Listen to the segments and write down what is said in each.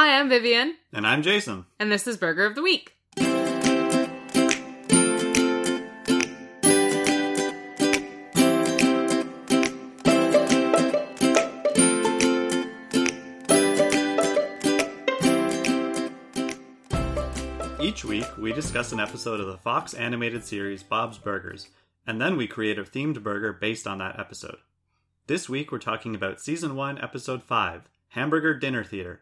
Hi, I'm Vivian, And I'm Jason. and this is Burger of the Week. Each week, we discuss an episode of the Fox animated series Bob's Burgers, and then we create a themed burger based on that episode. This week, we're talking about Season 1, Episode 5 Hamburger Dinner Theater.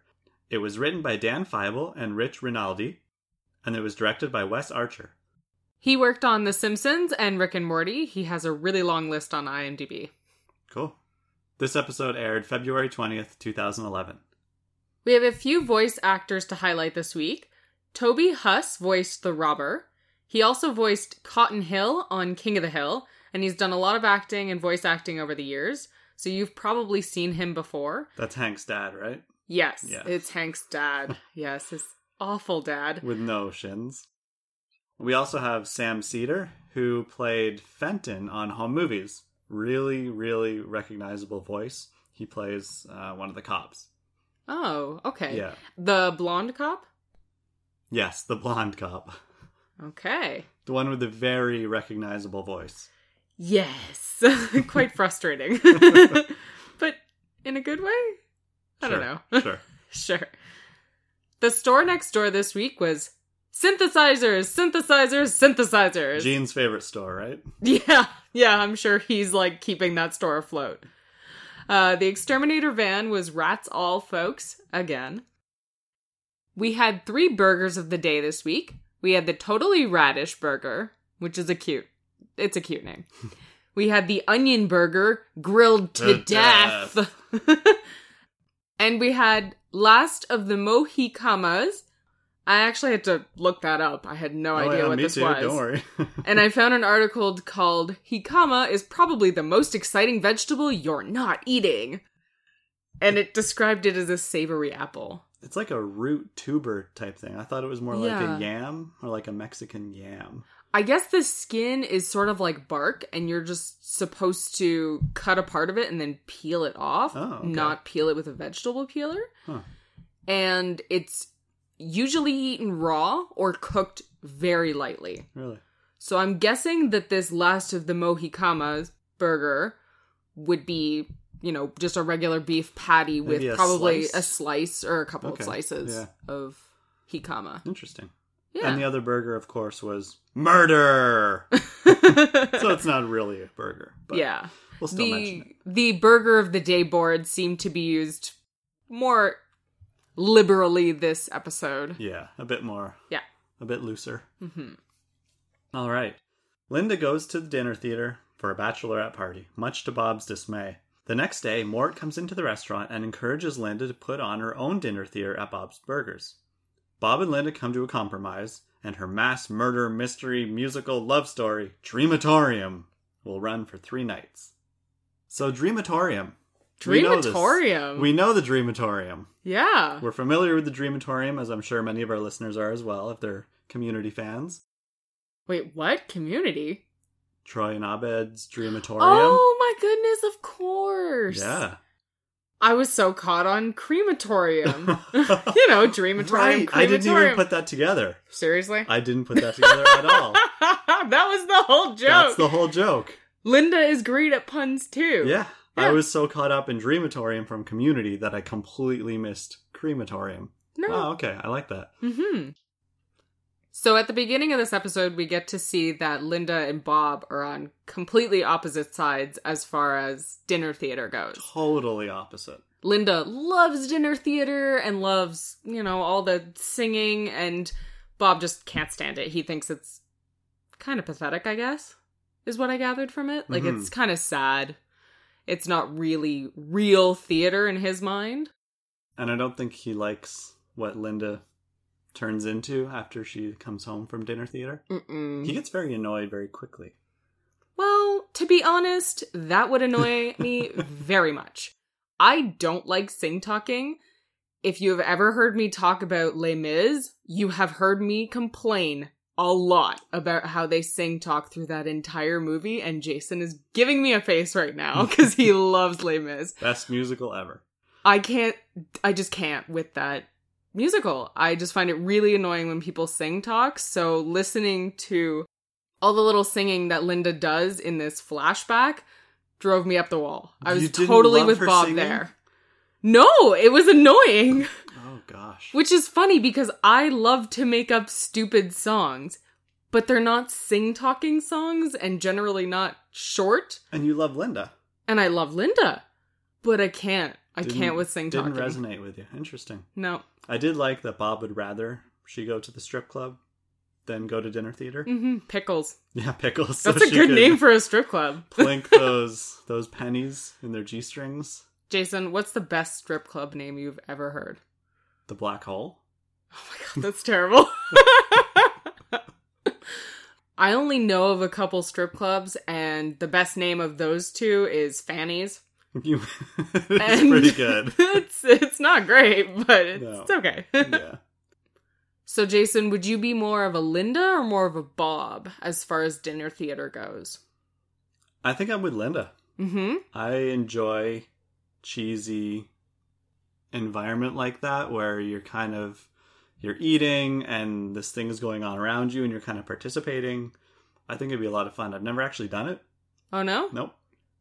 It was written by Dan Fybel and Rich Rinaldi, and it was directed by Wes Archer. He worked on The Simpsons and Rick and Morty. He has a really long list on IMDb. Cool. This episode aired February 20th, 2011. We have a few voice actors to highlight this week. Toby Huss voiced the robber. He also voiced Cotton Hill on King of the Hill, and he's done a lot of acting and voice acting over the years. So you've probably seen him before. That's Hank's dad, right? Yes, Yeah. it's Hank's dad. yes, his awful dad. With no shins. We also have Sam Seder, who played Fenton on Home Movies. Really, really recognizable voice. He plays uh, one of the cops. Oh, okay. Yeah. The blonde cop? Yes, the blonde cop. Okay. The one with the very recognizable voice. Yes. Quite frustrating. but in a good way? I don't know. sure. sure. The store next door this week was synthesizers, synthesizers, synthesizers. Gene's favorite store, right? Yeah, yeah, I'm sure he's like keeping that store afloat. Uh, the exterminator van was rats all folks again. We had three burgers of the day this week. We had the totally radish burger, which is a cute, it's a cute name. We had the onion burger grilled to, To death. and we had last of the Mo-jicamas. I actually had to look that up. I had no oh, idea yeah, what this too. was Don't worry. and I found an article called jicama is probably the most exciting vegetable you're not eating. And it described it as a savory apple. it's like a root tuber type thing. I thought it was more like Yeah. a yam or like a Mexican yam. I guess the skin is sort of like bark, and you're just supposed to cut a part of it and then peel it off, Oh, okay. not peel it with a vegetable peeler. Huh. And it's usually eaten raw or cooked very lightly. Really? So I'm guessing that this last of the Mo-jicamas burger would be, you know, just a regular beef patty with a probably slice? a slice or a couple Okay, of slices yeah. of jicama. Interesting. Yeah. And the other burger, of course, was murder. so it's not really a burger. But yeah. We'll still mention The it. the burger of the day board seemed to be used more liberally this episode. Yeah, a bit more. Yeah. A bit looser. hmm All right. Linda goes to the dinner theater for a bachelorette party, much to Bob's dismay. The next day, Mort comes into the restaurant and encourages Linda to put on her own dinner theater at Bob's Burgers. Bob and Linda come to a compromise, and her mass murder mystery musical love story, Dreamatorium, will run for three nights. So, Dreamatorium. We know. Dreamatorium. We know the Dreamatorium. yeah. We're familiar with the Dreamatorium, as I'm sure many of our listeners are as well, if they're community fans. Wait, what? Community? Troy and Abed's Dreamatorium. Oh my goodness, of course. yeah. I was so caught on crematorium. you know, dreamatorium, Right. I didn't even put that together. Seriously? I didn't put that together at all. that was the whole joke. That's the whole joke. Linda is great at puns too. Yeah. Yeah. I was so caught up in Dreamatorium from Community that I completely missed Crematorium. No. Oh, okay. I like that. hmm So at the beginning of this episode, we get to see that Linda and Bob are on completely opposite sides as far as dinner theater goes. Totally opposite. Linda loves dinner theater and loves, you know, all the singing, and Bob just can't stand it. He thinks it's kind of pathetic, I guess, is what I gathered from it. Like, Mhm. it's kind of sad. It's not really real theater in his mind. And I don't think he likes what Linda turns into after she comes home from dinner theater. Mm-mm. He gets very annoyed very quickly. Well, to be honest, that would annoy me very much. I don't like sing talking. If you have ever heard me talk about Les Mis, you have heard me complain a lot about how they sing talk through that entire movie, and Jason is giving me a face right now because he loves Les Mis. Best musical ever. I can't, I just can't with that musical. I just find it really annoying when people sing talk. So listening to all the little singing that Linda does in this flashback drove me up the wall. I was totally with Bob singing? there. No, it was annoying. Oh gosh. Which is funny because I love to make up stupid songs, but they're not sing talking songs and generally not short. And you love Linda. And I love Linda, but I can't. I Didn't- can't with sing talking. Didn't resonate with you. Interesting. No. I did like that Bob would rather she go to the strip club than go to dinner theater. hmm Pickles. Yeah, pickles. so That's a she good name for a strip club. Plink those those pennies in their g strings. Jason, what's the best strip club name you've ever heard? The black hole. Oh my god, that's terrible. I only know of a couple strip clubs, and the best name of those two is Fanny's. You, it's And pretty good. it's it's not great, but it's, No. it's okay. Yeah. so, Jason, would you be more of a Linda or more of a Bob as far as dinner theater goes? I think I'm with Linda. Mm-hmm. I enjoy cheesy environment like that where you're kind of you're eating and this thing is going on around you and you're kind of participating. I think it'd be a lot of fun. I've never actually done it. Oh no. Nope.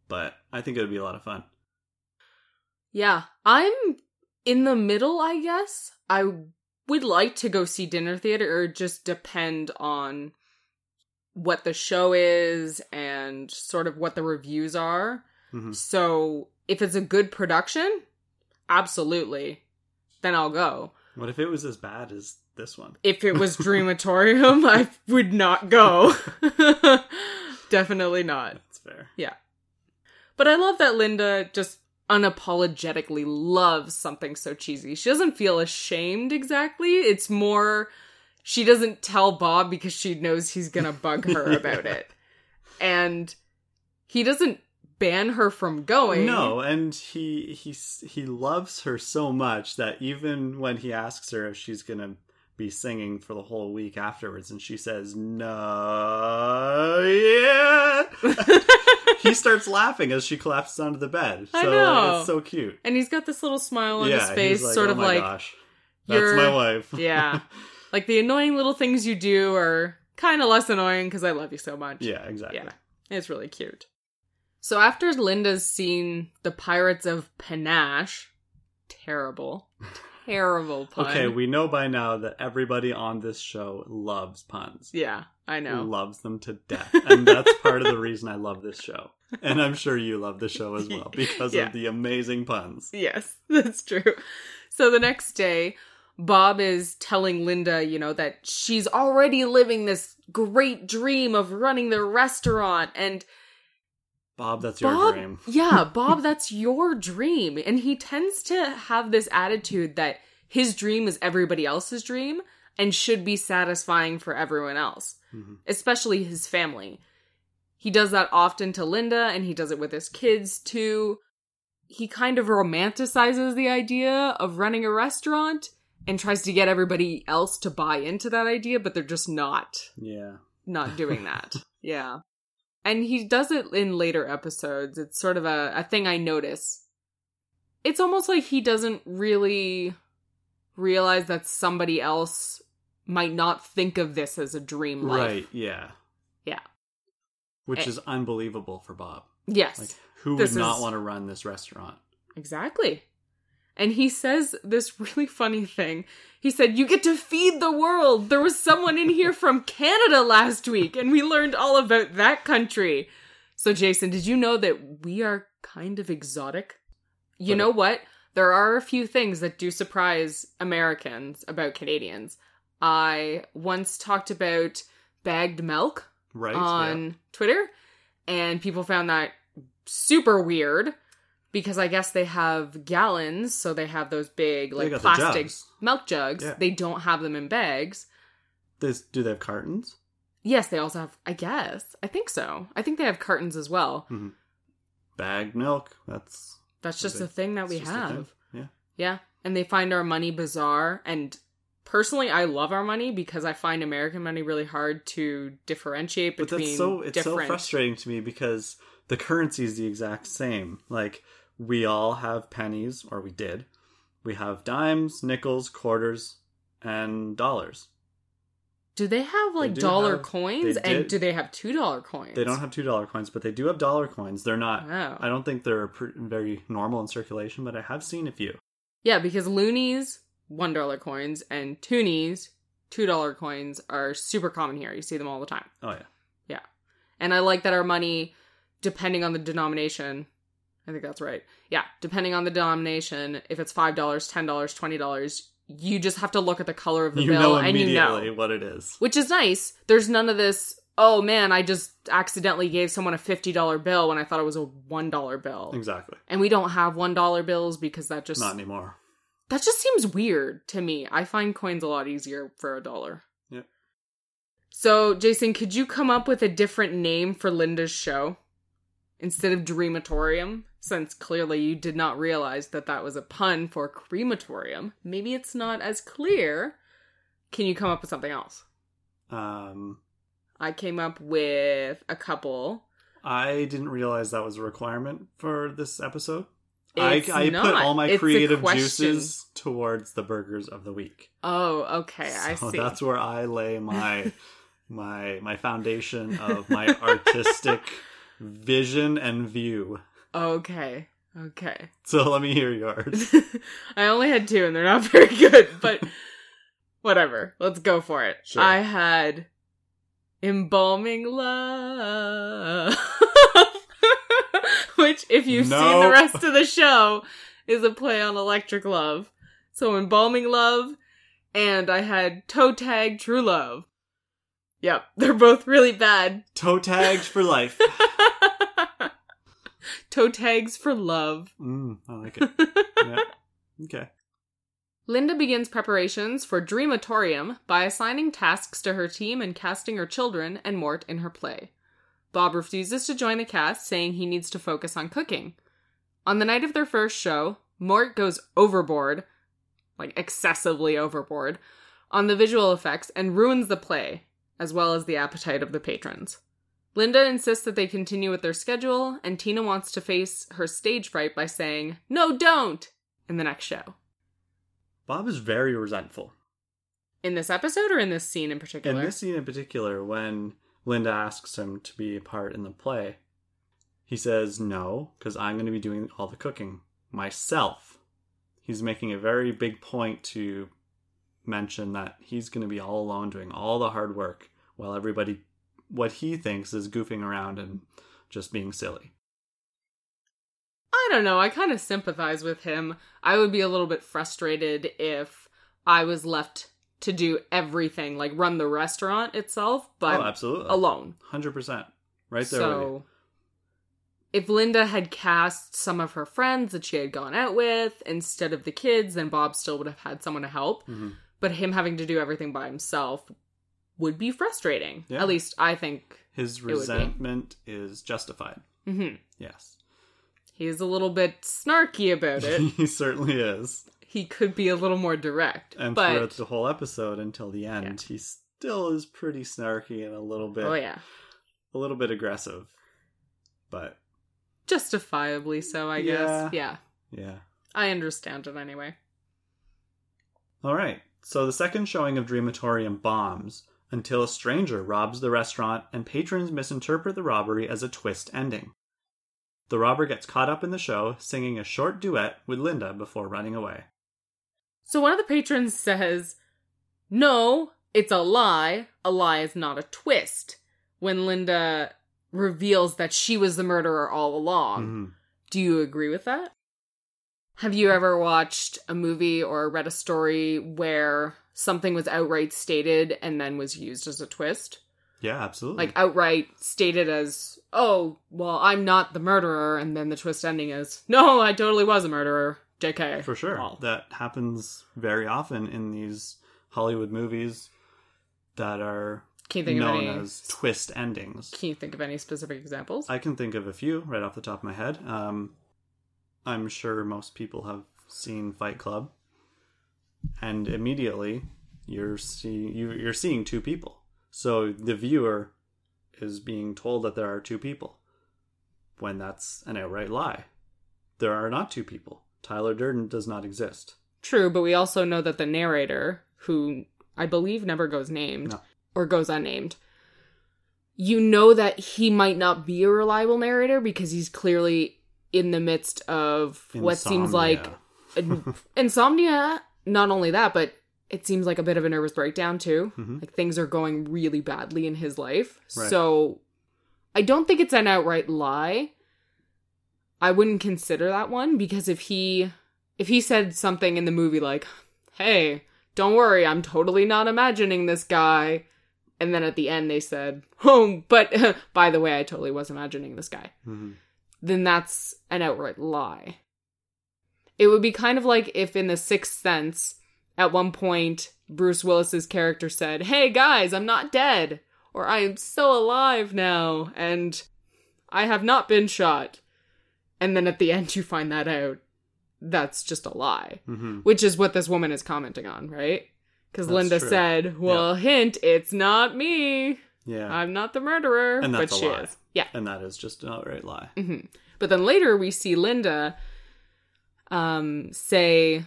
But I think it would be a lot of fun. Yeah, I'm in the middle, I guess. I would like to go see dinner theater or just depend on what the show is and sort of what the reviews are. Mhm. So, if it's a good production, absolutely, then I'll go. What if it was as bad as this one? If it was Dreamatorium, I would not go. Definitely not. That's fair. But I love that Linda just unapologetically loves something so cheesy. She doesn't feel ashamed exactly. It's more she doesn't tell Bob because she knows he's going to bug her about it. And he doesn't ban her from going. No, and he he he loves her so much that even when he asks her if she's gonna be singing for the whole week afterwards, and she says no, yeah, he starts laughing as she collapses onto the bed. So I know. it's so cute. and he's got this little smile on yeah, his face, like, sort "Oh of like gosh, that's you're- my wife. yeah. like the annoying little things you do are kind of less annoying because I love you so much. yeah, exactly. Yeah, it's really cute. So after Linda's seen the Pirates of Panache, terrible, terrible pun. Okay, we know by now that everybody on this show loves puns. yeah, I know. loves them to death. And that's part of the reason I love this show. And I'm sure you love the show as well because Yeah. of the amazing puns. Yes, that's true. So the next day, Bob is telling Linda, you know, that she's already living this great dream of running the restaurant and Bob, that's your Bob, dream. yeah, Bob, that's your dream. And he tends to have this attitude that his dream is everybody else's dream and should be satisfying for everyone else, Mhm. especially his family. He does that often to Linda and he does it with his kids too. He kind of romanticizes the idea of running a restaurant and tries to get everybody else to buy into that idea, but they're just not Yeah. not doing that. yeah. And he does it in later episodes. It's sort of a, a thing I notice. It's almost like he doesn't really realize that somebody else might not think of this as a dream life. Right, yeah. Yeah. Which Eh. is unbelievable for Bob. Yes. Like, who would not is- want to run this restaurant? Exactly. And he says this really funny thing. He said, You get to feed the world. There was someone in here from Canada last week, and we learned all about that country. So, Jason, did you know that we are kind of exotic? You know what? There are a few things that do surprise Americans about Canadians. I once talked about bagged milk Right? on yeah. Twitter, and people found that super weird because I guess they have gallons, so they have those big They like got the plastic jugs. milk jugs. Yeah. They don't have them in bags. This, do they have cartons? Yes, they also have. I guess I think so. I think they have cartons as well. Mm-hmm. Bagged milk. That's That's just a thing that it's we just a thing. have. Yeah. Yeah, and they find our money bizarre. And personally, I love our money because I find American money really hard to differentiate But between that's so it's so frustrating to me because the currency is the exact same. Like we all have pennies, or we did. We have dimes, nickels, quarters, and dollars. Do they have like do dollar have- coins? they And did- do they have two dollar coins? They don't have two dollar coins, but they do have dollar coins. They're not. Oh. I don't think they're very normal in circulation, but I have seen a few. Yeah, because loonies, one dollar coins, and toonies, two dollar coins, are super common here. You see them all the time. Oh yeah. Yeah. And I like that our money, depending on the denomination, I think that's right. Yeah, depending on the denomination, if it's $5, $10, $20, you just have to look at the color of the You bill and you know. what it is. Which is nice. There's none of this, oh man, I just accidentally gave someone a $50 bill when I thought it was a $1 bill. Exactly. And we don't have $1 bills because that just Not anymore. That just seems weird to me. I find coins a lot easier for a dollar. Yep. So, Jason, could you come up with a different name for Linda's show instead of Dreamatorium? Since clearly you did not realize that that was a pun for crematorium. Maybe it's not as clear. Can you come up with something else? Um, I came up with a couple. I didn't realize that was a requirement for this episode. I, I put all my It's creative juices towards the burgers of the week. Oh, okay, I see. that's where I lay my my my foundation of my artistic vision and view. Okay, okay. So let me hear yours. I only had two and they're not very good, but whatever. Let's go for it. Sure. I had embalming love, which, if you've seen the rest of the show, is a play on electric love. So embalming love, and I had toe tag true love. Yep, they're both really bad. Toe tagged for life. toe tags for love. Mm, I like it. Yeah. Okay. Linda begins preparations for Dreamatorium by assigning tasks to her team and casting her children and Mort in her play. Bob refuses to join the cast, saying he needs to focus on cooking. On the night of their first show, Mort goes overboard, like excessively overboard, on the visual effects and ruins the play, as well as the appetite of the patrons. Linda insists that they continue with their schedule, and Tina wants to face her stage fright by saying, No, don't! in the next show. Bob is very resentful. In this episode or in this scene in particular? In this scene in particular, when Linda asks him to be a part in the play, he says no, because I'm going to be doing all the cooking myself. He's making a very big point to mention that he's going to be all alone doing all the hard work while everybody, what he thinks is goofing around and just being silly. I don't know. I kind of sympathize with him. I would be a little bit frustrated if I was left to do everything, like run the restaurant itself, but oh, absolutely. alone. 100%. Right there so, if Linda had cast some of her friends that she had gone out with instead of the kids, then Bob still would have had someone to help. Mhm. But him having to do everything by himself would be frustrating. Yeah. At least I think. His resentment is justified. hmm Yes. He's a little bit snarky about it. he certainly is. He could be a little more direct. And but throughout the whole episode until the end, he still is pretty snarky and a little bit oh yeah, a little bit aggressive. But justifiably so, I Yeah. guess. Yeah, yeah. I understand it anyway. All right. So the second showing of Dreamatorium bombs until a stranger robs the restaurant and patrons misinterpret the robbery as a twist ending. The robber gets caught up in the show, singing a short duet with Linda before running away. So one of the patrons says, "No, it's a lie. A lie is not a twist." When Linda reveals that she was the murderer all along. Mhm. Do you agree with that? Have you ever watched a movie or read a story where something was outright stated and then was used as a twist? Yeah, absolutely. Like outright stated as, "Oh, well, I'm not the murderer," and then the twist ending is, "No, I totally was a murderer." JK. For sure. Well, That happens very often in these Hollywood movies that are can you think of known any? as twist endings. Can you think of any specific examples? I can think of a few right off the top of my head. Um, I'm sure most people have seen Fight Club, and immediately you're see you, you're seeing two people. So the viewer is being told that there are two people, when that's an outright lie. There are not two people. Tyler Durden does not exist. True, but we also know that the narrator, who I believe never goes named No. or goes unnamed, you know that he might not be a reliable narrator because he's clearly in the midst of what seems like Insomnia. insomnia. Not only that, but it seems like a bit of a nervous breakdown too. Mhm. Like things are going really badly in his life. Right. So I don't think it's an outright lie. I wouldn't consider that one because if he if he said something in the movie like, "Hey, don't worry, I'm totally not imagining this guy." And then at the end they said, "Oh, but by the way, I totally was imagining this guy." Mhm. then that's an outright lie. It would be kind of like if in The Sixth Sense, at one point, Bruce Willis's character said, Hey guys, I'm not dead, or I am so alive now, and I have not been shot. And then at the end, you find that out. That's just a lie, Mhm. which is what this woman is commenting on, right? Because Linda true. said, Well, hint, it's not me. Yeah. I'm not the murderer. And that's but a she lie. is. Yeah. and that is just an outright lie. hmm But then later we see Linda um, say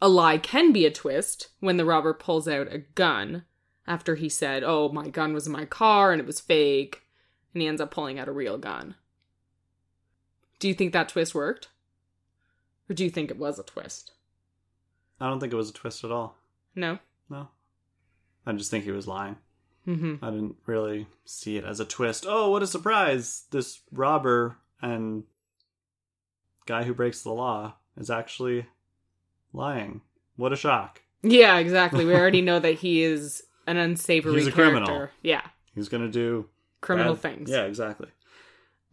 a lie can be a twist when the robber pulls out a gun after he said, Oh, my gun was in my car and it was fake. And he ends up pulling out a real gun. Do you think that twist worked? Or do you think it was a twist? I don't think it was a twist at all. No? No. I just think he was lying. hmm I didn't really see it as a twist. Oh, what a surprise! This robber and guy who breaks the law is actually lying. What a shock. Yeah, exactly. We already know that he is an unsavory He's a character. criminal. Yeah. He's gonna do Criminal bad- things. Yeah, exactly.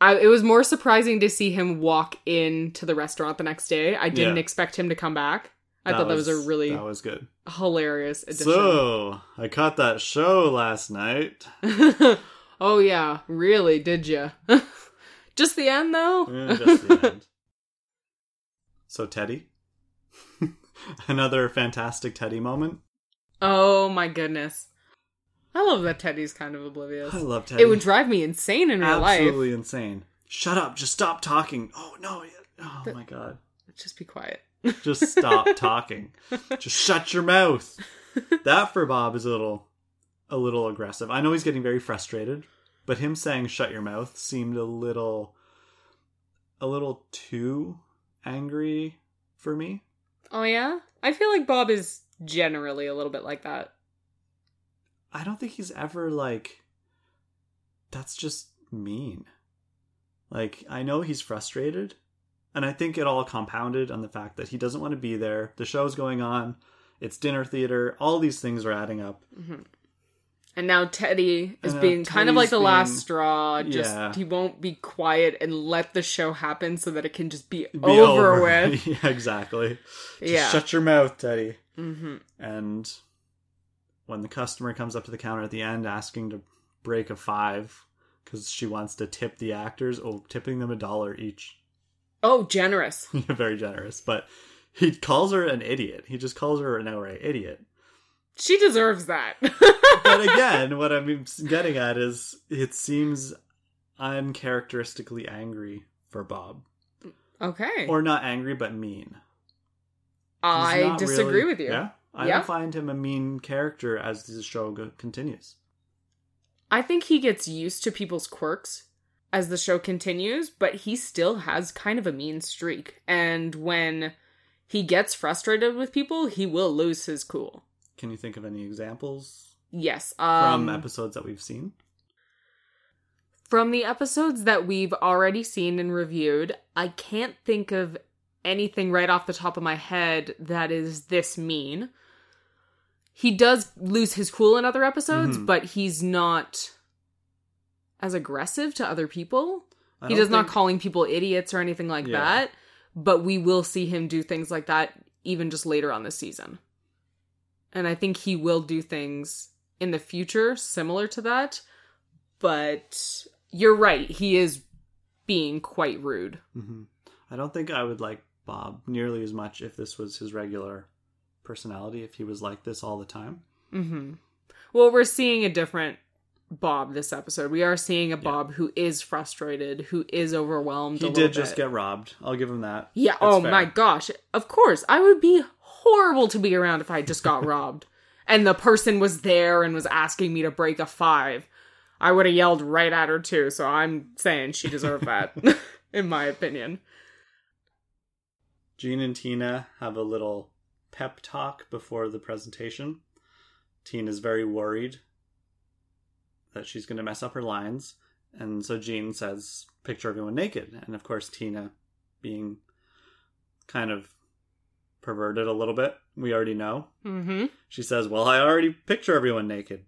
I, it was more surprising to see him walk into the restaurant the next day. I didn't Yeah. expect him to come back. I thought that was a really that was good. hilarious addition. So I caught that show last night. oh yeah, really? Did you? Just the end though. Eh, just the end. So Teddy, another fantastic Teddy moment. oh my goodness, I love that Teddy's kind of oblivious. I love Teddy. It would drive me insane in real life. absolutely insane. Shut up! Just stop talking. Oh no! Oh my god! Just be quiet. Just stop talking. Just shut your mouth. That for Bob is a little, a little aggressive. I know he's getting very frustrated, but him saying "shut your mouth" seemed a little, a little too angry for me. Oh yeah, I feel like Bob is generally a little bit like that. I don't think he's ever like. That's just mean. Like I know he's frustrated, and I think it all compounded on the fact that he doesn't want to be there. The show's going on. It's dinner theater. All these things are adding up. And now Teddy is now being kind of like Teddy's the last straw. Just Yeah. he won't be quiet and let the show happen so that it can just be, Be over, with. yeah, exactly. Just Yeah. shut your mouth, Teddy. hmm And when the customer comes up to the counter at the end asking to break a five because she wants to tip the actors, oh, tipping them a dollar each. Oh, generous. Very generous. But he calls her an idiot. He just calls her an outright idiot. She deserves that. But again, what I'm getting at is it seems uncharacteristically angry for Bob. okay. Or not angry, but mean. I disagree really- with you. Yeah. I Yeah. don't find him a mean character as the show go- continues. I think he gets used to people's quirks as the show continues, but he still has kind of a mean streak. And when he gets frustrated with people, he will lose his cool. Can you think of any examples Yes. Um, from episodes that we've seen? From the episodes that we've already seen and reviewed, I can't think of anything right off the top of my head that is this mean. He does lose his cool in other episodes, Mhm. but he's not as aggressive to other people. He does not calling people idiots or anything like Yeah. that, but we will see him do things like that even just later on this season. And I think he will do things in the future similar to that, but you're right, he is being quite rude. Mhm. I don't think I would like Bob nearly as much if this was his regular personality, if he was like this all the time. hmm Well, we're seeing a different Bob this episode. We are seeing a Bob who is frustrated, who is overwhelmed. He did just bit. get robbed. I'll give him that. Yeah. That's oh fair. my gosh. Of course, I would be horrible to be around if I just got robbed, and the person was there and was asking me to break a five. I would have yelled right at her too. So I'm saying she deserved that, in my opinion. Gene and Tina have a little pep talk before the presentation. Tina's very worried that she's going to mess up her lines. And so Gene says, picture everyone naked. And of course, Tina, being kind of perverted a little bit, we already know. Mm-hmm. She says, Well, I already picture everyone naked.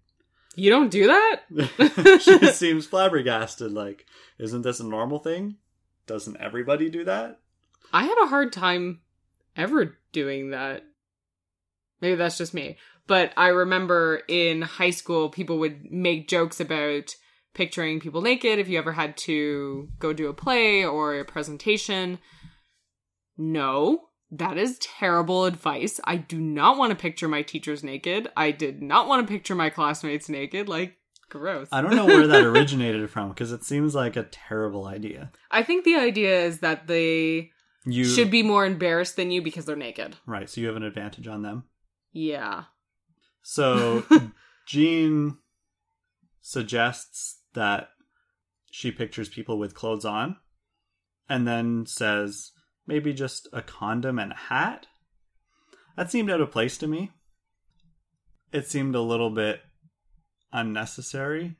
You don't do that. she seems flabbergasted. Like, isn't this a normal thing? Doesn't everybody do that? I have a hard time ever doing that. Maybe that's just me. But I remember in high school, people would make jokes about picturing people naked if you ever had to go do a play or a presentation. No, that is terrible advice. I do not want to picture my teachers naked. I did not want to picture my classmates naked. Like, gross. I don't know where that originated from because it seems like a terrible idea. I think the idea is that they You should be more embarrassed than you because they're naked. right, so you have an advantage on them. Yeah. So Gene suggests that she pictures people with clothes on and then says maybe just a condom and a hat. That seemed out of place to me. It seemed a little bit unnecessary.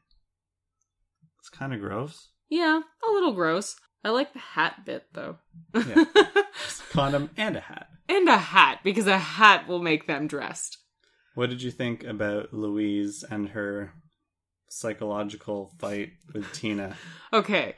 It's kind of gross. Yeah, a little gross. I like the hat bit though. Yeah. Condom and a hat. and a hat because a hat will make them dressed. What did you think about Louise and her psychological fight with Tina? Okay.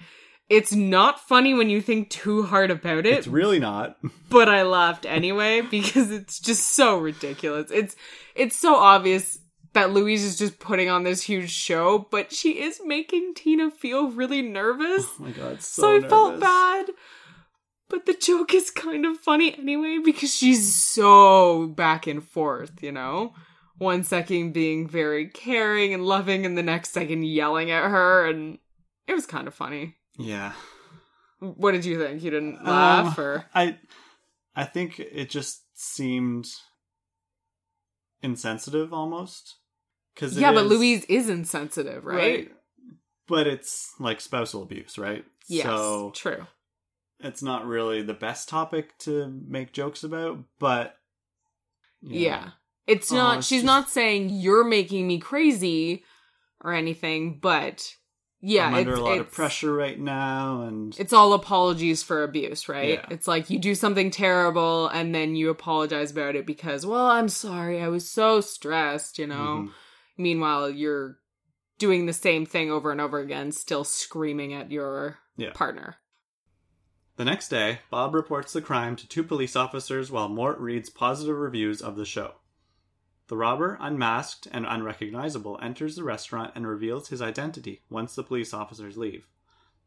It's not funny when you think too hard about it, It's really not. but I laughed anyway because it's just so ridiculous. It's it's so obvious that Louise is just putting on this huge show, but she is making Tina feel really nervous. Oh my god, so, so, I felt bad. But the joke is kind of funny anyway because she's so back and forth, you know? One second being very caring and loving, and the next second yelling at her, and it was kind of funny. Yeah. What did you think? You didn't laugh, Um, or I I think it just seemed insensitive almost. Cuz yeah, but Louise is insensitive, right? But it's like spousal abuse, right? Yes, So true. it's not really the best topic to make jokes about, but Yeah. It's Oh, not it's she's just- not saying you're making me crazy or anything, but yeah, I'm under it's, a lot of pressure right now and It's all apologies for abuse, right? Yeah. It's like you do something terrible and then you apologize about it because, well, I'm sorry, I was so stressed, you know? Mhm. Meanwhile, you're doing the same thing over and over again, still screaming at your Yeah. partner. The next day, Bob reports the crime to two police officers while Mort reads positive reviews of the show. The robber, unmasked and unrecognizable, enters the restaurant and reveals his identity once the police officers leave.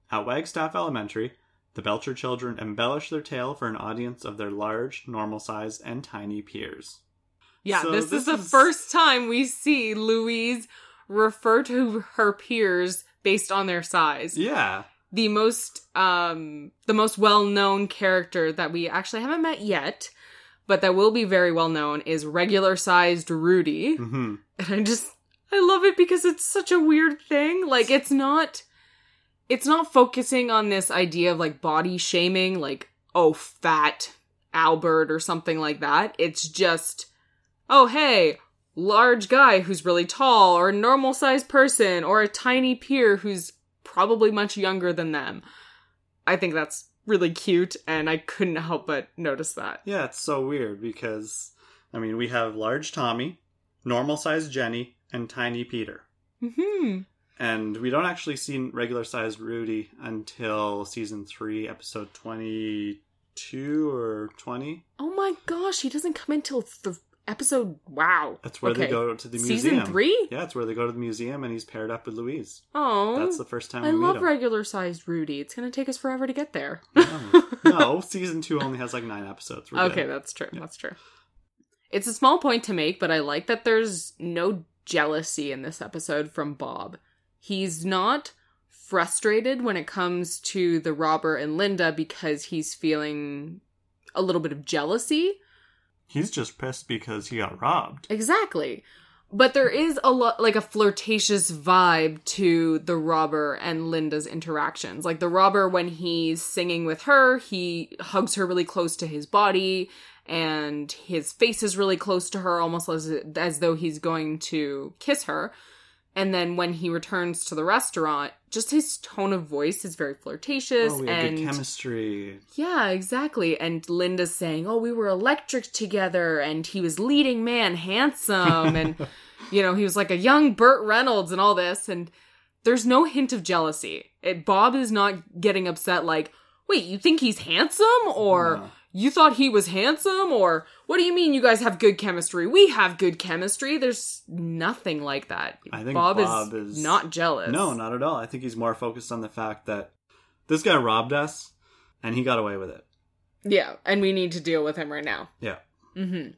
At Wagstaff Elementary, the Belcher children embellish their tale for an audience of their large, normal sized, and tiny peers. Yeah, So this, is the is- first time we see Louise refer to her peers based on their size. Yeah. the most um the most well-known character that we actually haven't met yet but that will be very well known is regular sized rudy hmm and i just i love it because it's such a weird thing like it's not it's not focusing on this idea of like body shaming like oh fat albert or something like that it's just oh hey large guy who's really tall or a normal sized person or a tiny peer who's probably much younger than them i think that's really cute and i couldn't help but notice that Yeah, it's so weird because, I mean, we have large Tommy, normal sized Jenny, and tiny Peter. hmm And we don't actually see regular sized Rudy until season three, episode 22 or 20. oh my gosh he doesn't come until th- episode wow That's where they go to the museum. season three Yeah, it's where they go to the museum and he's paired up with Louise. oh That's the first time i we love regular sized rudy it's gonna take us forever to get there no. no, season two only has like nine episodes. We're Okay, good. that's true. Yeah. That's true. It's a small point to make, but I like that there's no jealousy in this episode from Bob. he's not frustrated when it comes to the robber and Linda because he's feeling a little bit of jealousy. He's just pissed because he got robbed. Exactly. But there is a lot like a flirtatious vibe to the robber and Linda's interactions. Like the robber when he's singing with her, he hugs her really close to his body and his face is really close to her almost as as though he's going to kiss her. And then when he returns to the restaurant, just his tone of voice is very flirtatious Oh, and good chemistry. yeah, exactly. And Linda's saying, "Oh, we were electric together," and he was leading man, handsome, and you know he was like a young Burt Reynolds and all this. And there's no hint of jealousy. It, Bob is not getting upset. Like, wait, you think he's handsome, or No. You thought he was handsome, or what do you mean you guys have good chemistry? We have good chemistry. There's nothing like that. I think Bob, Bob is, is- not jealous. No, not at all. I think he's more focused on the fact that this guy robbed us and he got away with it. Yeah, and we need to deal with him right now. Yeah. hmm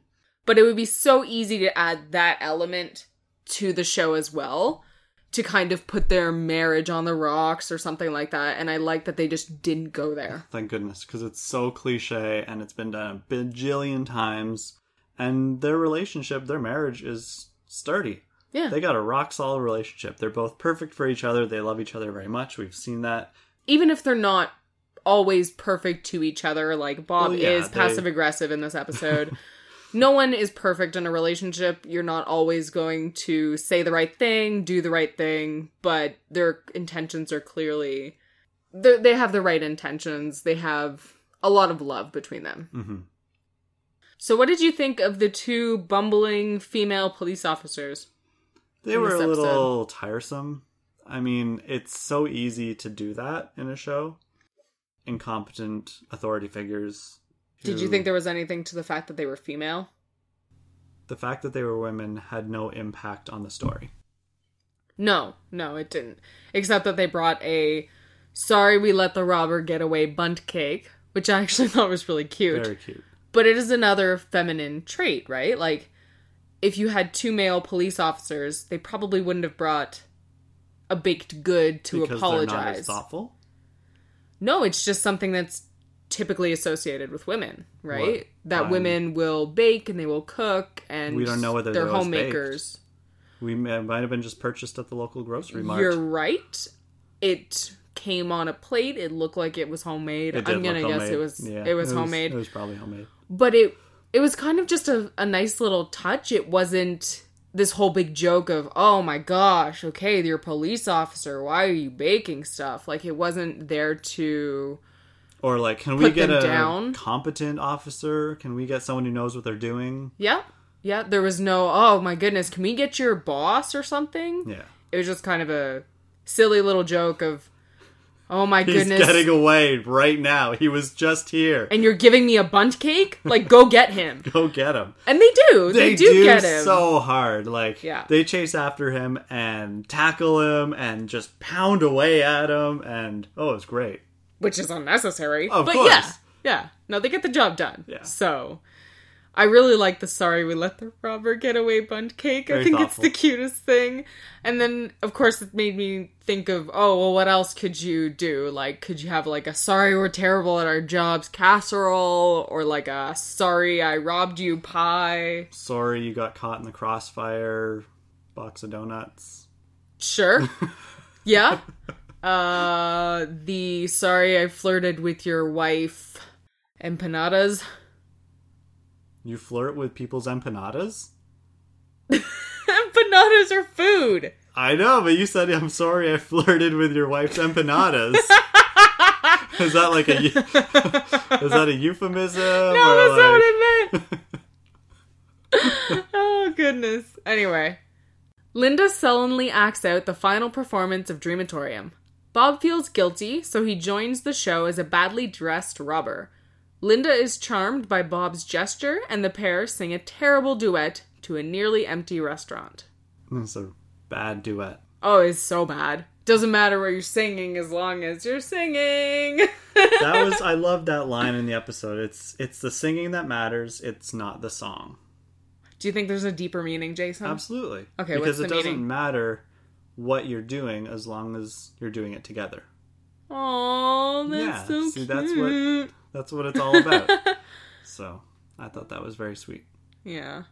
But it would be so easy to add that element to the show as well to kind of put their marriage on the rocks or something like that. And I like that they just didn't go there. Thank goodness, because it's so cliche and it's been done a bajillion times. And their relationship, their marriage is sturdy. Yeah. They got a rock solid relationship. They're both perfect for each other. They love each other very much. We've seen that. Even if they're not always perfect to each other, like Bob Well, yeah, is they- passive aggressive in this episode. no one is perfect in a relationship. You're not always going to say the right thing, do the right thing, but their intentions are clearly they they have the right intentions. They have a lot of love between them. hmm So what did you think of the two bumbling female police officers? They were a little tiresome. I mean, it's so easy to do that in a show. Incompetent authority figures. Did you think there was anything to the fact that they were female? the fact that they were women had no impact on the story? No, no, it didn't. Except that they brought a sorry we let the robber get away bundt cake, which I actually thought was really cute. Very cute. But it is another feminine trait, right? Like if you had two male police officers, they probably wouldn't have brought a baked good to because they're not as apologize. thoughtful. No, it's just something that's typically associated with women, right? What? That Um, women will bake and they will cook and We don't know whether they're homemakers. We might have been just purchased at the local grocery mart. You're right. It came on a plate. It looked like it was homemade. It I'm gonna guess homemade. it was Yeah, it was homemade. It was probably homemade. but it it was kind of just a, a nice little touch. It wasn't this whole big joke of oh my gosh, okay, you're a police officer. Why are you baking stuff? Like it wasn't there to Or like, can we get a down. competent officer? Can we get someone who knows what they're doing? yeah yeah. There was no oh my goodness, can we get your boss or something? Yeah. It was just kind of a silly little joke of oh my He's goodness. getting away right now. He was just here. and you're giving me a bundt cake? Like, go get him. Go get him. And they do. They, do, get him. so hard. Like Yeah. they chase after him and tackle him and just pound away at him and oh, it's great. Which is unnecessary. Of but course. yeah, yeah. No, they get the job done. Yeah. So, I really like the sorry we let the robber get away bundt cake. I Very think it's the cutest thing. And then, of course, it made me think of, oh, well, what else could you do? Like, could you have like a sorry we're terrible at our jobs casserole, or like a sorry I robbed you pie? Sorry you got caught in the crossfire. Box of donuts. Sure. yeah. Uh, the sorry I flirted with your wife empanadas. You flirt with people's empanadas? empanadas are food. I know, but you said I'm sorry I flirted with your wife's empanadas. is that like a is that a euphemism? No, that's not what like- I meant. oh goodness. Anyway, Linda sullenly acts out the final performance of Dreamatorium. Bob feels guilty, so he joins the show as a badly dressed robber. Linda is charmed by Bob's gesture, and the pair sing a terrible duet to a nearly empty restaurant. It's a bad duet. Oh, it's so bad. Doesn't matter what you're singing as long as you're singing. That was I love that line in the episode. It's it's the singing that matters. It's not the song. Do you think there's a deeper meaning, Jason? Absolutely. Okay, because it doesn't meaning? matter what you're doing as long as you're doing it together. Oh, that's Yeah, so see, cute. that's what- That's what it's all about. so I thought that was very sweet. Yeah.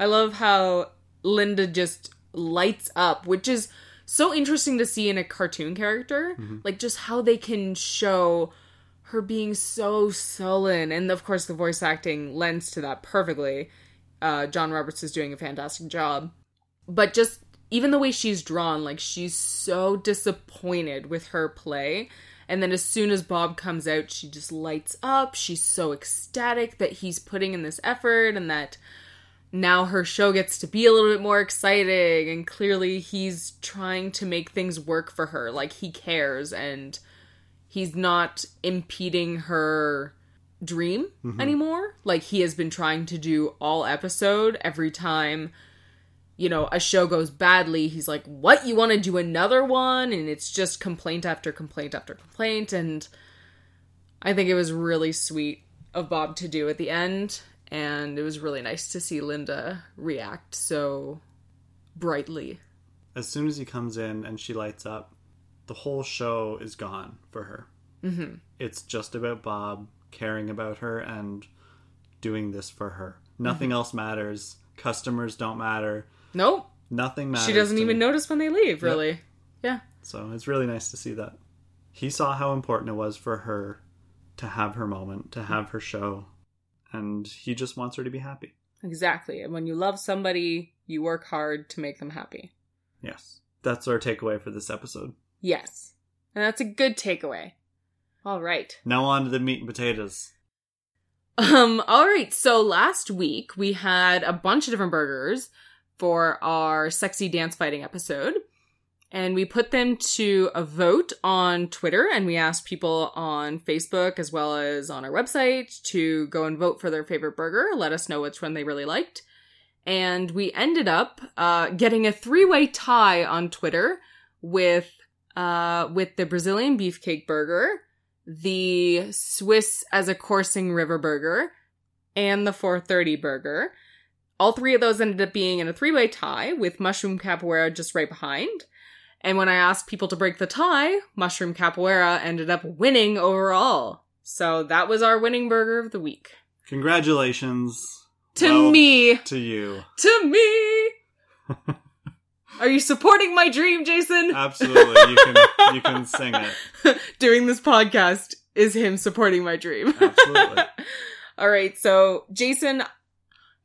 I love how Linda just lights up, which is so interesting to see in a cartoon character. Like, just how they can show her being so sullen. And of course, the voice acting lends to that perfectly. Uh, John Roberts is doing a fantastic job. But just even the way she's drawn, like, she's so disappointed with her play. And then as soon as Bob comes out, she just lights up. She's so ecstatic that he's putting in this effort and that now her show gets to be a little bit more exciting and clearly he's trying to make things work for her like he cares and he's not impeding her dream mm-hmm. anymore like he has been trying to do all episode every time you know a show goes badly he's like what you want to do another one and it's just complaint after complaint after complaint and i think it was really sweet of bob to do at the end and it was really nice to see linda react so brightly As soon as he comes in and she lights up, the whole show is gone for her. Mm-hmm. It's just about Bob caring about her and doing this for her. Nothing Mm-hmm. else matters. Customers don't matter. Nope Nothing matters. she doesn't even me. notice when they leave really yeah So it's really nice to see that. He saw how important it was for her to have her moment, to have her show, and he just wants her to be happy. exactly and when you love somebody you work hard to make them happy Yes. That's our takeaway for this episode. yes and that's a good takeaway all right Now on to the meat and potatoes. Um, all right. So last week we had a bunch of different burgers for our sexy dance fighting episode. And we put them to a vote on Twitter and we asked people on Facebook as well as on our website to go and vote for their favorite burger, let us know which one they really liked. And we ended up uh, getting a three-way tie on Twitter with uh, with the Brazilian beefcake burger, the Swiss as a coursing river burger, and the 430 burger. All three of those ended up being in a three way tie with mushroom capoeira just right behind. And when I asked people to break the tie, mushroom capoeira ended up winning overall. So that was our winning burger of the week. Congratulations. To Well, me, To you. to me. Are you supporting my dream, Jason? Absolutely. You can you can sing it. Doing this podcast is him supporting my dream. Absolutely. All right, so Jason,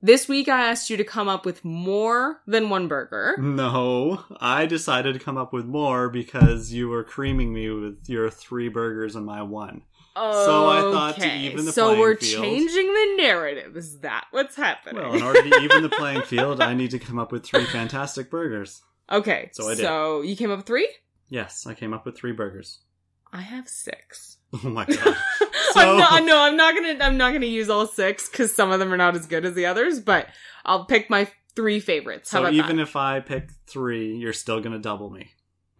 this week I asked you to come up with more than one burger. No, I decided to come up with more because you were creaming me with your three burgers and my one. So I thought to even the so playing field. So we're changing the narrative. Is that what's happening? Well, in order to even the playing field, I need to come up with three fantastic burgers. okay, So I did. So you came up with three. Yes, I came up with three burgers. I have six. Oh my god. I'm not, no, I'm not gonna. I'm not gonna use all six because some of them are not as good as the others. But I'll pick my three favorites. How So even that? if I pick three, you're still gonna double me.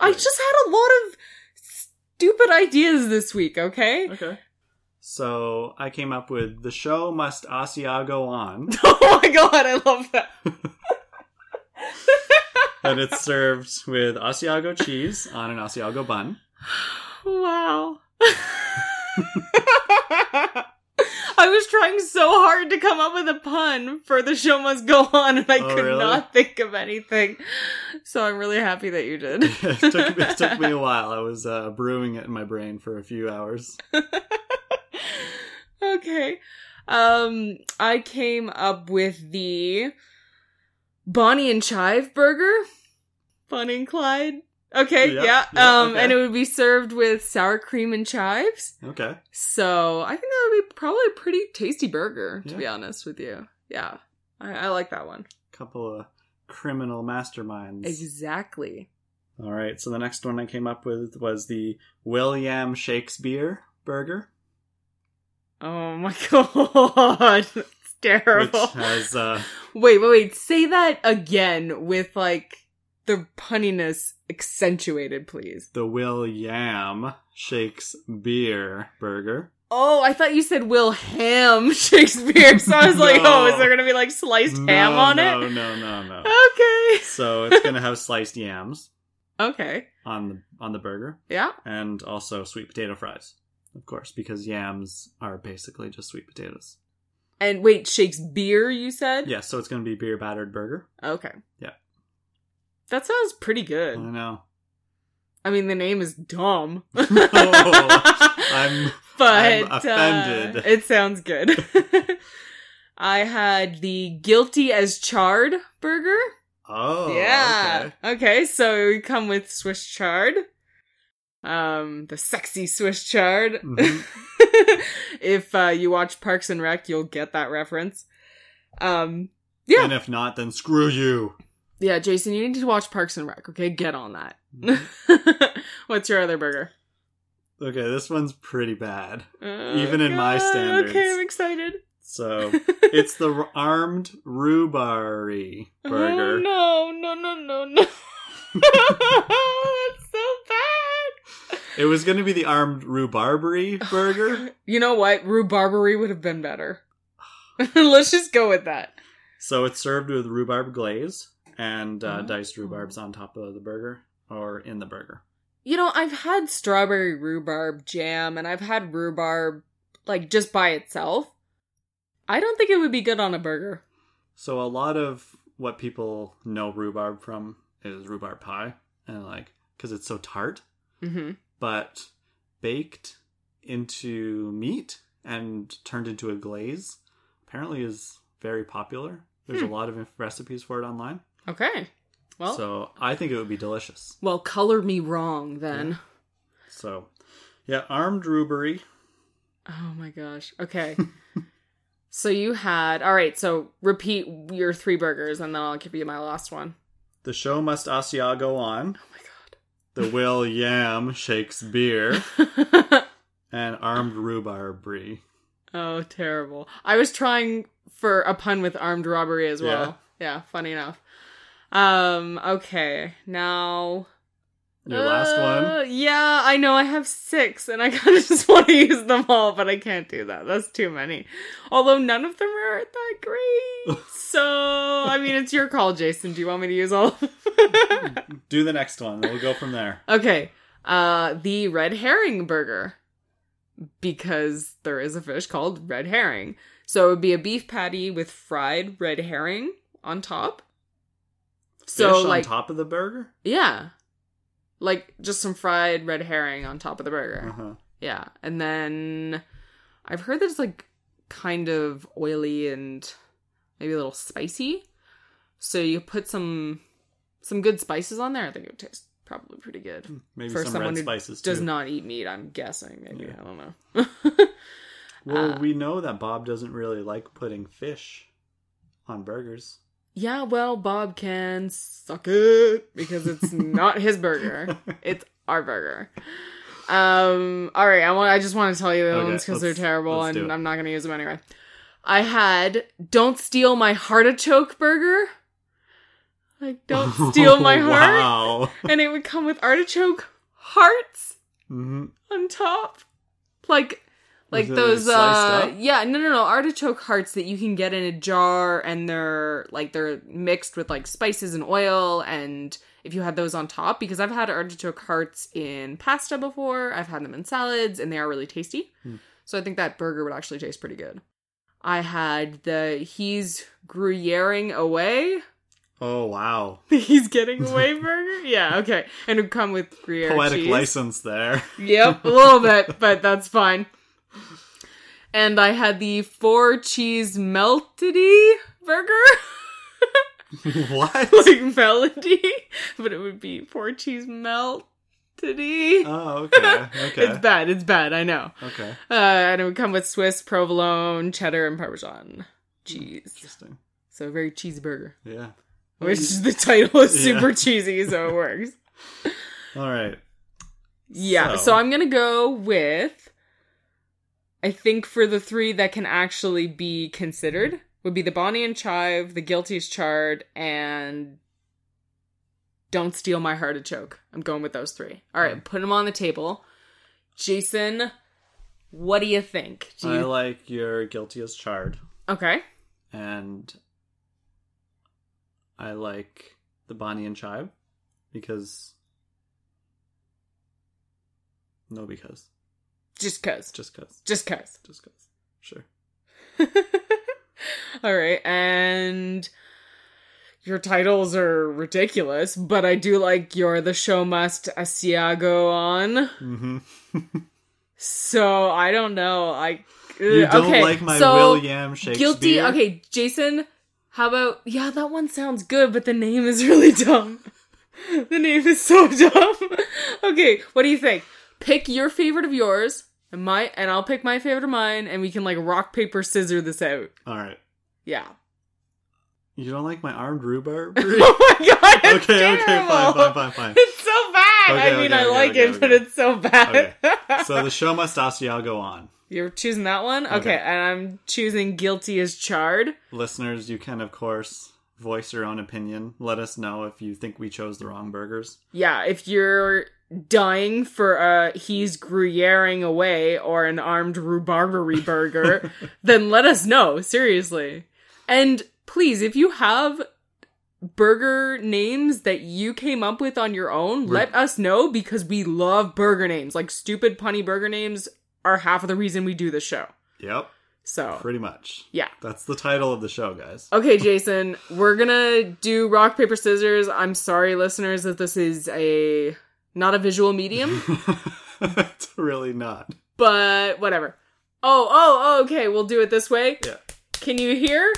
I just had a lot of stupid ideas this week. Okay. Okay. So I came up with the show must Asiago on, oh my god, I love that. and it's served with Asiago cheese on an Asiago bun. Wow. I was trying so hard to come up with a pun for the show must go on, and I Oh, could really? not think of anything. So I'm really happy that you did. it, took me, it took me a while. I was uh, brewing it in my brain for a few hours. okay. Um, I came up with the Bonnie and Chive burger. Bonnie and Clyde. Okay, Yeah, yeah. yeah, um, okay. and it would be served with sour cream and chives. Okay. So I think that would be probably a pretty tasty burger, to Yeah. be honest with you. Yeah. I, I like that one. Couple of criminal masterminds. Exactly. All right. So the next one I came up with was the William Shakespeare burger, Oh my god. It's terrible. which has uh, Wait, wait, wait. Say that again with like the punniness accentuated, please. the William Shakespeare burger. Oh, I thought you said Will Ham Shakespeare. So I was like, oh, is there gonna be like sliced ham on no, it? No, no, no, no, Okay. So it's gonna have sliced yams Okay. on the on the burger, Yeah. and also sweet potato fries, of course, because yams are basically just sweet potatoes. And wait, Shakespeare, you said? Yeah, so it's gonna be beer battered burger. Okay. Yeah. That sounds pretty good. I know. I mean, the name is dumb. I'm but I'm offended. uh, it sounds good. I had the guilty as charred burger. oh yeah. okay. Okay. so we come with Swiss chard. Um, the sexy Swiss chard. Mhm. if uh, you watch Parks and Rec, you'll get that reference. Um, Yeah. And if not, then screw you. Yeah, Jason, you need to watch Parks and Rec. Okay, get on that. What's your other burger? Okay, this one's pretty bad. Oh, Even in my God. standards. Okay, I'm excited. So it's the armed rhubarb oh, burger. Oh, no, no, no, no, no. That's so bad. It was going to be the armed rhubarbery burger. You know what? Rhubarbery would have been better. Let's just go with that. so it's served with rhubarb glaze and uh, Oh. diced rhubarbs on top of the burger or in the burger. You know, I've had strawberry rhubarb jam and I've had rhubarb like just by itself. I don't think it would be good on a burger. So a lot of what people know rhubarb from is rhubarb pie, and like because it's so tart, Mm-hmm. but baked into meat and turned into a glaze apparently is very popular. There's Hmm. a lot of recipes for it online, Okay. Well, so I think it would be delicious. well, color me wrong then. So, yeah, armed rhubarb. Oh my gosh. Okay. so you had all right. So repeat your three burgers, and then I'll give you my last one. The show must Asiago go on. Oh my god. The Will Yam Shakespeare and armed rhubarb brie. oh, terrible. I was trying for a pun with armed robbery as well. Yeah. funny enough. Um. Okay. Now. Your last one. Uh, Yeah, I know I have six, and I kind of just want to use them all, but I can't do that. That's too many. Although none of them are that great. So, I mean, it's your call, Jason. Do you want me to use all? of them? Do the next one. We'll go from there. okay. Uh, the red herring burger, because there is a fish called red herring. So it would be a beef patty with fried red herring on top. So Fish like on top of the burger. yeah, like just some fried red herring on top of the burger. Uh-huh. Yeah. And then I've heard that it's like kind of oily and maybe a little spicy. So you put some some good spices on there. I think it would taste probably pretty good. Maybe For some someone red who spices Does too. not eat meat, I'm guessing. Maybe Yeah. I don't know. Well, Uh, we know that Bob doesn't really like putting fish on burgers. Yeah, well, Bob can suck it because it's not his burger. It's our burger. Um. All right. I want. I just want to tell you the Okay, ones because they're terrible, and. I'm not going to use them anyway. I had "Don't Steal My Heartachoke" burger. Like, don't steal my heart, Wow. and it would come with artichoke hearts hmm on top, like. Like those, uh, up? yeah, no, no, no, artichoke hearts that you can get in a jar, and they're like they're mixed with like spices and oil, and if you had those on top, because I've had artichoke hearts in pasta before, I've had them in salads, and they are really tasty. Hmm. So I think that burger would actually taste pretty good. I had the he's gruyering away. Oh wow. he's getting away burger. Yeah, okay, and it would come with Gruyere Poetic cheese. license there. Yep, a little bit, but that's fine. And I had the four cheese meltedy burger, what? like melody, but it would be four cheese meltedy. Oh, okay. Okay. It's bad. It's bad. I know. okay. Uh, and it would come with Swiss, provolone, cheddar, and Parmesan cheese. Interesting. So a very cheesy burger. Yeah. Which the title is Yeah. super cheesy, so it works. All right. Yeah, so. So- I'm gonna go with. I think for the three that can actually be considered would be the Bonnie and Chive, the Guilty's Charred, and Don't Steal My Heart a Choke. I'm going with those three. All right, put them on the table. Jason, What do you think? Do I you... like your guilty as charred, okay. and I like the Bonnie and Chive because no, because Just cuz. just cause, Just cuz. just cause. Sure. All right, and your titles are ridiculous, but I do like your the show must Asiago on. Mm-hmm. So I don't know. I You don't okay, like my so William Shakespeare? guilty. Okay, Jason. How about yeah? That one sounds good, but the name is really dumb. the name is so dumb. okay, what do you think? Pick your favorite of yours, and my and I'll pick my favorite of mine, and we can like rock paper scissor this out. All right. Yeah. You don't like my armed rhubarb? oh my god! It's okay, okay, fine, fine, fine, fine. It's so bad. Okay, I mean, okay, I okay, like it, but it's so bad. So the show must I'll go on. You're choosing that one? Okay. Okay. and I'm choosing guilty as charred. Listeners, you can of course voice your own opinion. Let us know if you think we chose the wrong burgers. Yeah, if you're dying for a he's gruyering away or an armed rhubarbery burger, then let us know, seriously. And please, if you have burger names that you came up with on your own, let us know because we love burger names. Like stupid punny burger names are half of the reason we do the show. Yep, So, pretty much. yeah. That's the title of the show, guys. Okay, Jason, we're gonna do rock, paper, scissors. I'm sorry, listeners, that this is a not a visual medium, it's really not. but whatever. Oh, oh, oh, okay, we'll do it this way. Yeah. Can you hear?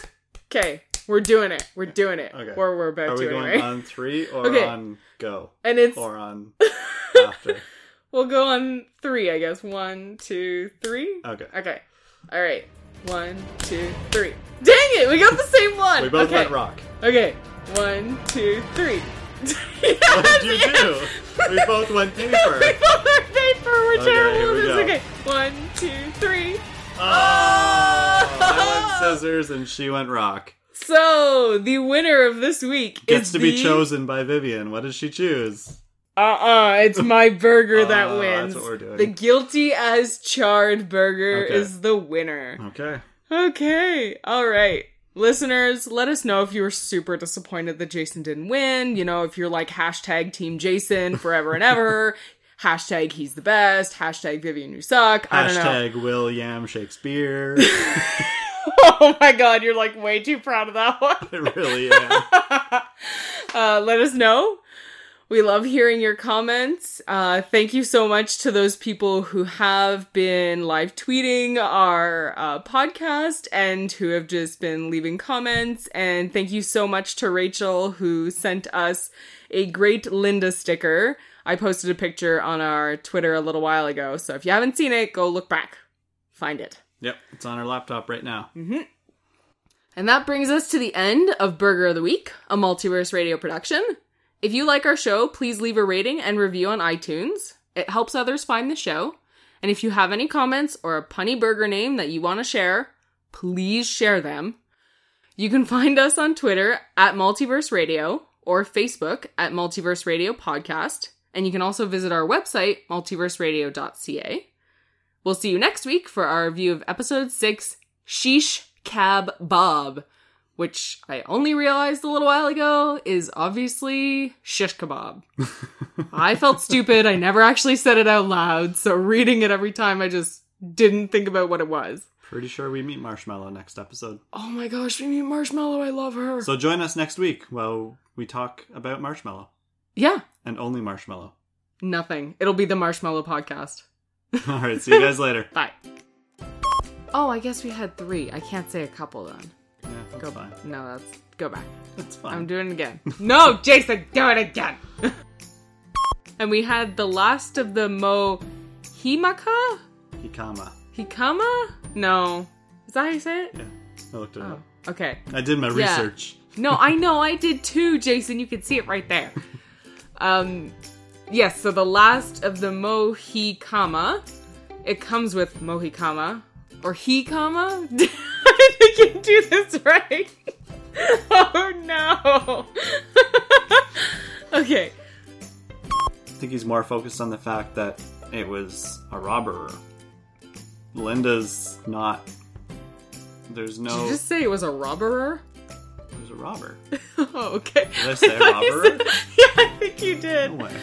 Okay, we're doing it. We're doing it. Okay. Or we're about Are we to going anyway. on three or Okay. on go? and it's Or on after? we'll go on three, I guess. One, two, three. Okay. Okay. All right. One, two, three. Dang it! We got the same one. We both okay. went rock. Okay. One, two, three. What did you do? We both went paper. we both are paper. We're Okay, at this. Okay. One, two, three. Oh, oh, I went scissors and she went rock. So the winner of this week Gets is to be chosen by Vivian. What does she choose? Uh-uh, it's my burger that Oh, wins. that's what we're doing. The guilty as charred burger Okay. is the winner. Okay. Okay, all right. Listeners, let us know if you were super disappointed that Jason didn't win. You know, if you're like hashtag Team Jason forever and ever, hashtag he's the best, hashtag Vivian you suck. I don't know. Hashtag William Shakespeare. Oh my god, you're like way too proud of that one. I really am. uh, let us know. We love hearing your comments. Uh, thank you so much to those people who have been live tweeting our uh, podcast and who have just been leaving comments. And thank you so much to Rachel who sent us a great Linda sticker. I posted a picture on our Twitter a little while ago. So if you haven't seen it, go look back. Find it. Yep, it's on our laptop right now. And that brings us to the end of Burger of the Week, a multiverse radio production. If you like our show, please leave a rating and review on iTunes. It helps others find the show. And if you have any comments or a punny burger name that you want to share, please share them. You can find us on Twitter at Multiverse Radio or Facebook at Multiverse Radio Podcast. And you can also visit our website, multiverseradio.ca. We'll see you next week for our review of episode 6, Sheesh Cab Bob, which I only realized a little while ago is obviously shish kebab. I felt stupid. I never actually said it out loud, so reading it every time I just didn't think about what it was. Pretty sure we meet Marshmallow next episode. Oh my gosh, we meet Marshmallow. I love her. So join us next week while we talk about Marshmallow yeah, and only Marshmallow. nothing. It'll be the Marshmallow podcast. All right, see you guys later. Bye. Oh, I guess we had three. I can't say a couple then. Go fine. No, that's go back. That's fine. I'm doing it again. no, Jason, do it again. and we had the last of the Mo Himaka? jicama. jicama? No. Is that how you say it? Yeah, I looked it Oh, up. okay. I did my Yeah. research. No, I know, I did too, Jason. You can see it right there. Um, yes, so the last of the Mo Mo-jicama. It comes with Mohikama. Or jicama? I can do this right. oh no. okay. I think he's more focused on the fact that it was a robber. Linda's not. There's Did no. you just say it was a robberer? There's a robber. oh, okay. Did I say thought you robberer? said- yeah, I think you did. No way.